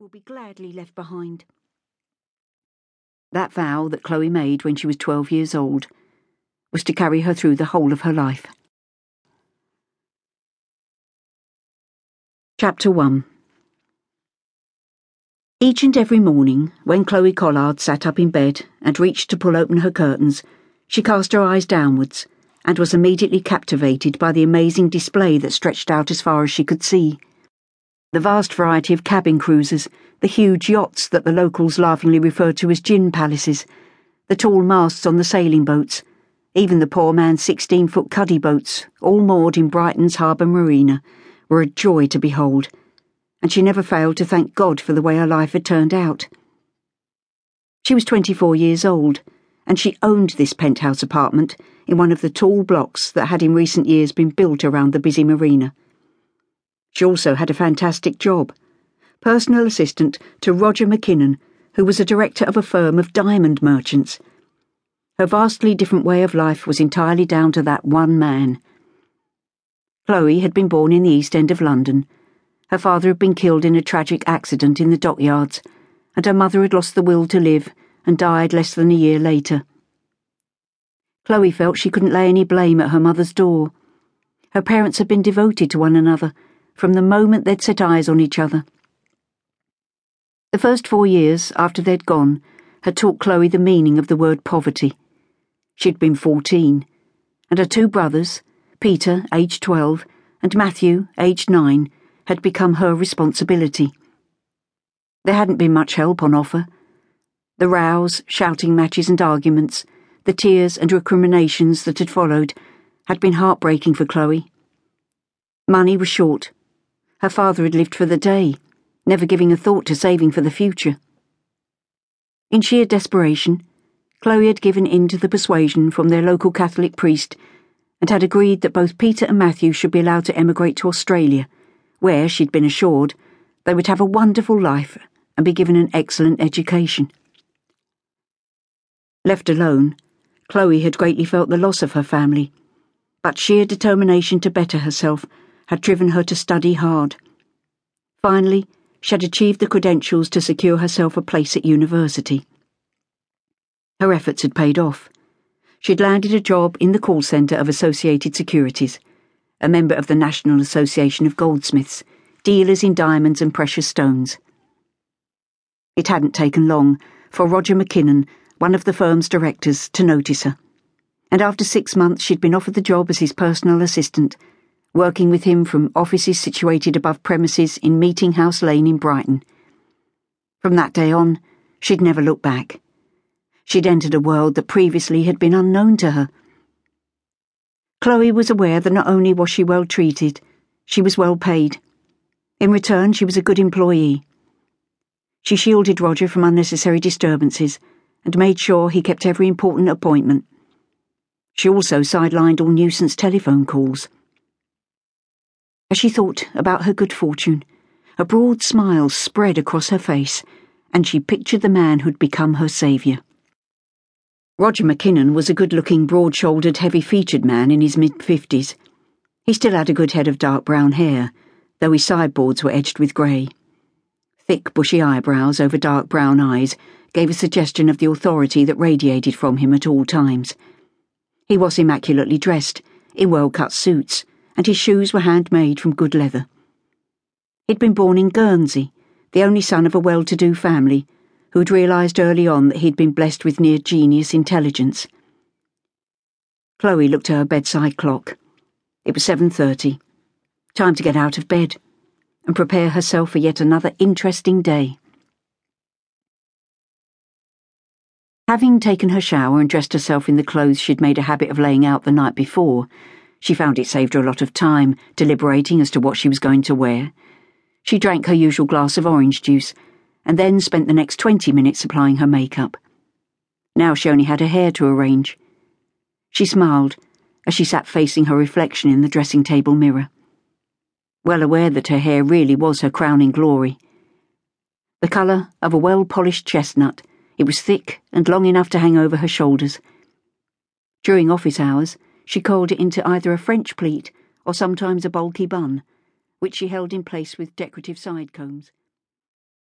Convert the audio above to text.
will be gladly left behind. That vow that Chloe made when she was 12 years old was to carry her through the whole of her life. Chapter 1 Each and every morning, when Chloe Collard sat up in bed and reached to pull open her curtains, she cast her eyes downwards and was immediately captivated by the amazing display that stretched out as far as she could see the vast variety of cabin cruisers, the huge yachts that the locals laughingly referred to as gin palaces, the tall masts on the sailing boats, even the poor man's 16 foot cuddy boats, all moored in Brighton's harbour marina, were a joy to behold, and she never failed to thank God for the way her life had turned out. She was 24 years old, and she owned this penthouse apartment in one of the tall blocks that had in recent years been built around the busy marina. She also had a fantastic job personal assistant to Roger Mackinnon, who was a director of a firm of diamond merchants. Her vastly different way of life was entirely down to that one man. Chloe had been born in the East End of London. Her father had been killed in a tragic accident in the dockyards, and her mother had lost the will to live and died less than a year later. Chloe felt she couldn't lay any blame at her mother's door. Her parents had been devoted to one another from the moment they'd set eyes on each other. The first four years after they'd gone had taught Chloe the meaning of the word poverty. She'd been fourteen, and her two brothers, Peter, aged twelve, and Matthew, aged nine, had become her responsibility. There hadn't been much help on offer. The rows, shouting matches, and arguments, the tears and recriminations that had followed, had been heartbreaking for Chloe. Money was short, her father had lived for the day, never giving a thought to saving for the future. In sheer desperation, Chloe had given in to the persuasion from their local Catholic priest and had agreed that both Peter and Matthew should be allowed to emigrate to Australia, where, she'd been assured, they would have a wonderful life and be given an excellent education. Left alone, Chloe had greatly felt the loss of her family, but sheer determination to better herself had driven her to study hard. Finally, she had achieved the credentials to secure herself a place at university. Her efforts had paid off. She'd landed a job in the call centre of Associated Securities, a member of the National Association of Goldsmiths, dealers in diamonds and precious stones. It hadn't taken long for Roger McKinnon, one of the firm's directors, to notice her. And after six months, she'd been offered the job as his personal assistant working with him from offices situated above premises in Meeting House Lane in Brighton. From that day on, she'd never looked back. She'd entered a world that previously had been unknown to her. Chloe was aware that not only was she well treated, she was well paid. In return, she was a good employee. She shielded Roger from unnecessary disturbances and made sure he kept every important appointment. She also sidelined all nuisance telephone calls. As she thought about her good fortune, a broad smile spread across her face, and she pictured the man who'd become her saviour. Roger Mackinnon was a good looking, broad shouldered, heavy featured man in his mid fifties. He still had a good head of dark brown hair, though his sideboards were edged with grey. Thick, bushy eyebrows over dark brown eyes gave a suggestion of the authority that radiated from him at all times. He was immaculately dressed, in well cut suits and his shoes were handmade from good leather. He'd been born in Guernsey, the only son of a well to do family, who'd realised early on that he'd been blessed with near genius intelligence. Chloe looked at her bedside clock. It was 7.30. Time to get out of bed and prepare herself for yet another interesting day. Having taken her shower and dressed herself in the clothes she'd made a habit of laying out the night before, she found it saved her a lot of time, deliberating as to what she was going to wear. She drank her usual glass of orange juice, and then spent the next twenty minutes applying her makeup. Now she only had her hair to arrange. She smiled as she sat facing her reflection in the dressing table mirror. Well aware that her hair really was her crowning glory. The colour of a well polished chestnut, it was thick and long enough to hang over her shoulders. During office hours, she coiled it into either a French pleat or sometimes a bulky bun, which she held in place with decorative side combs.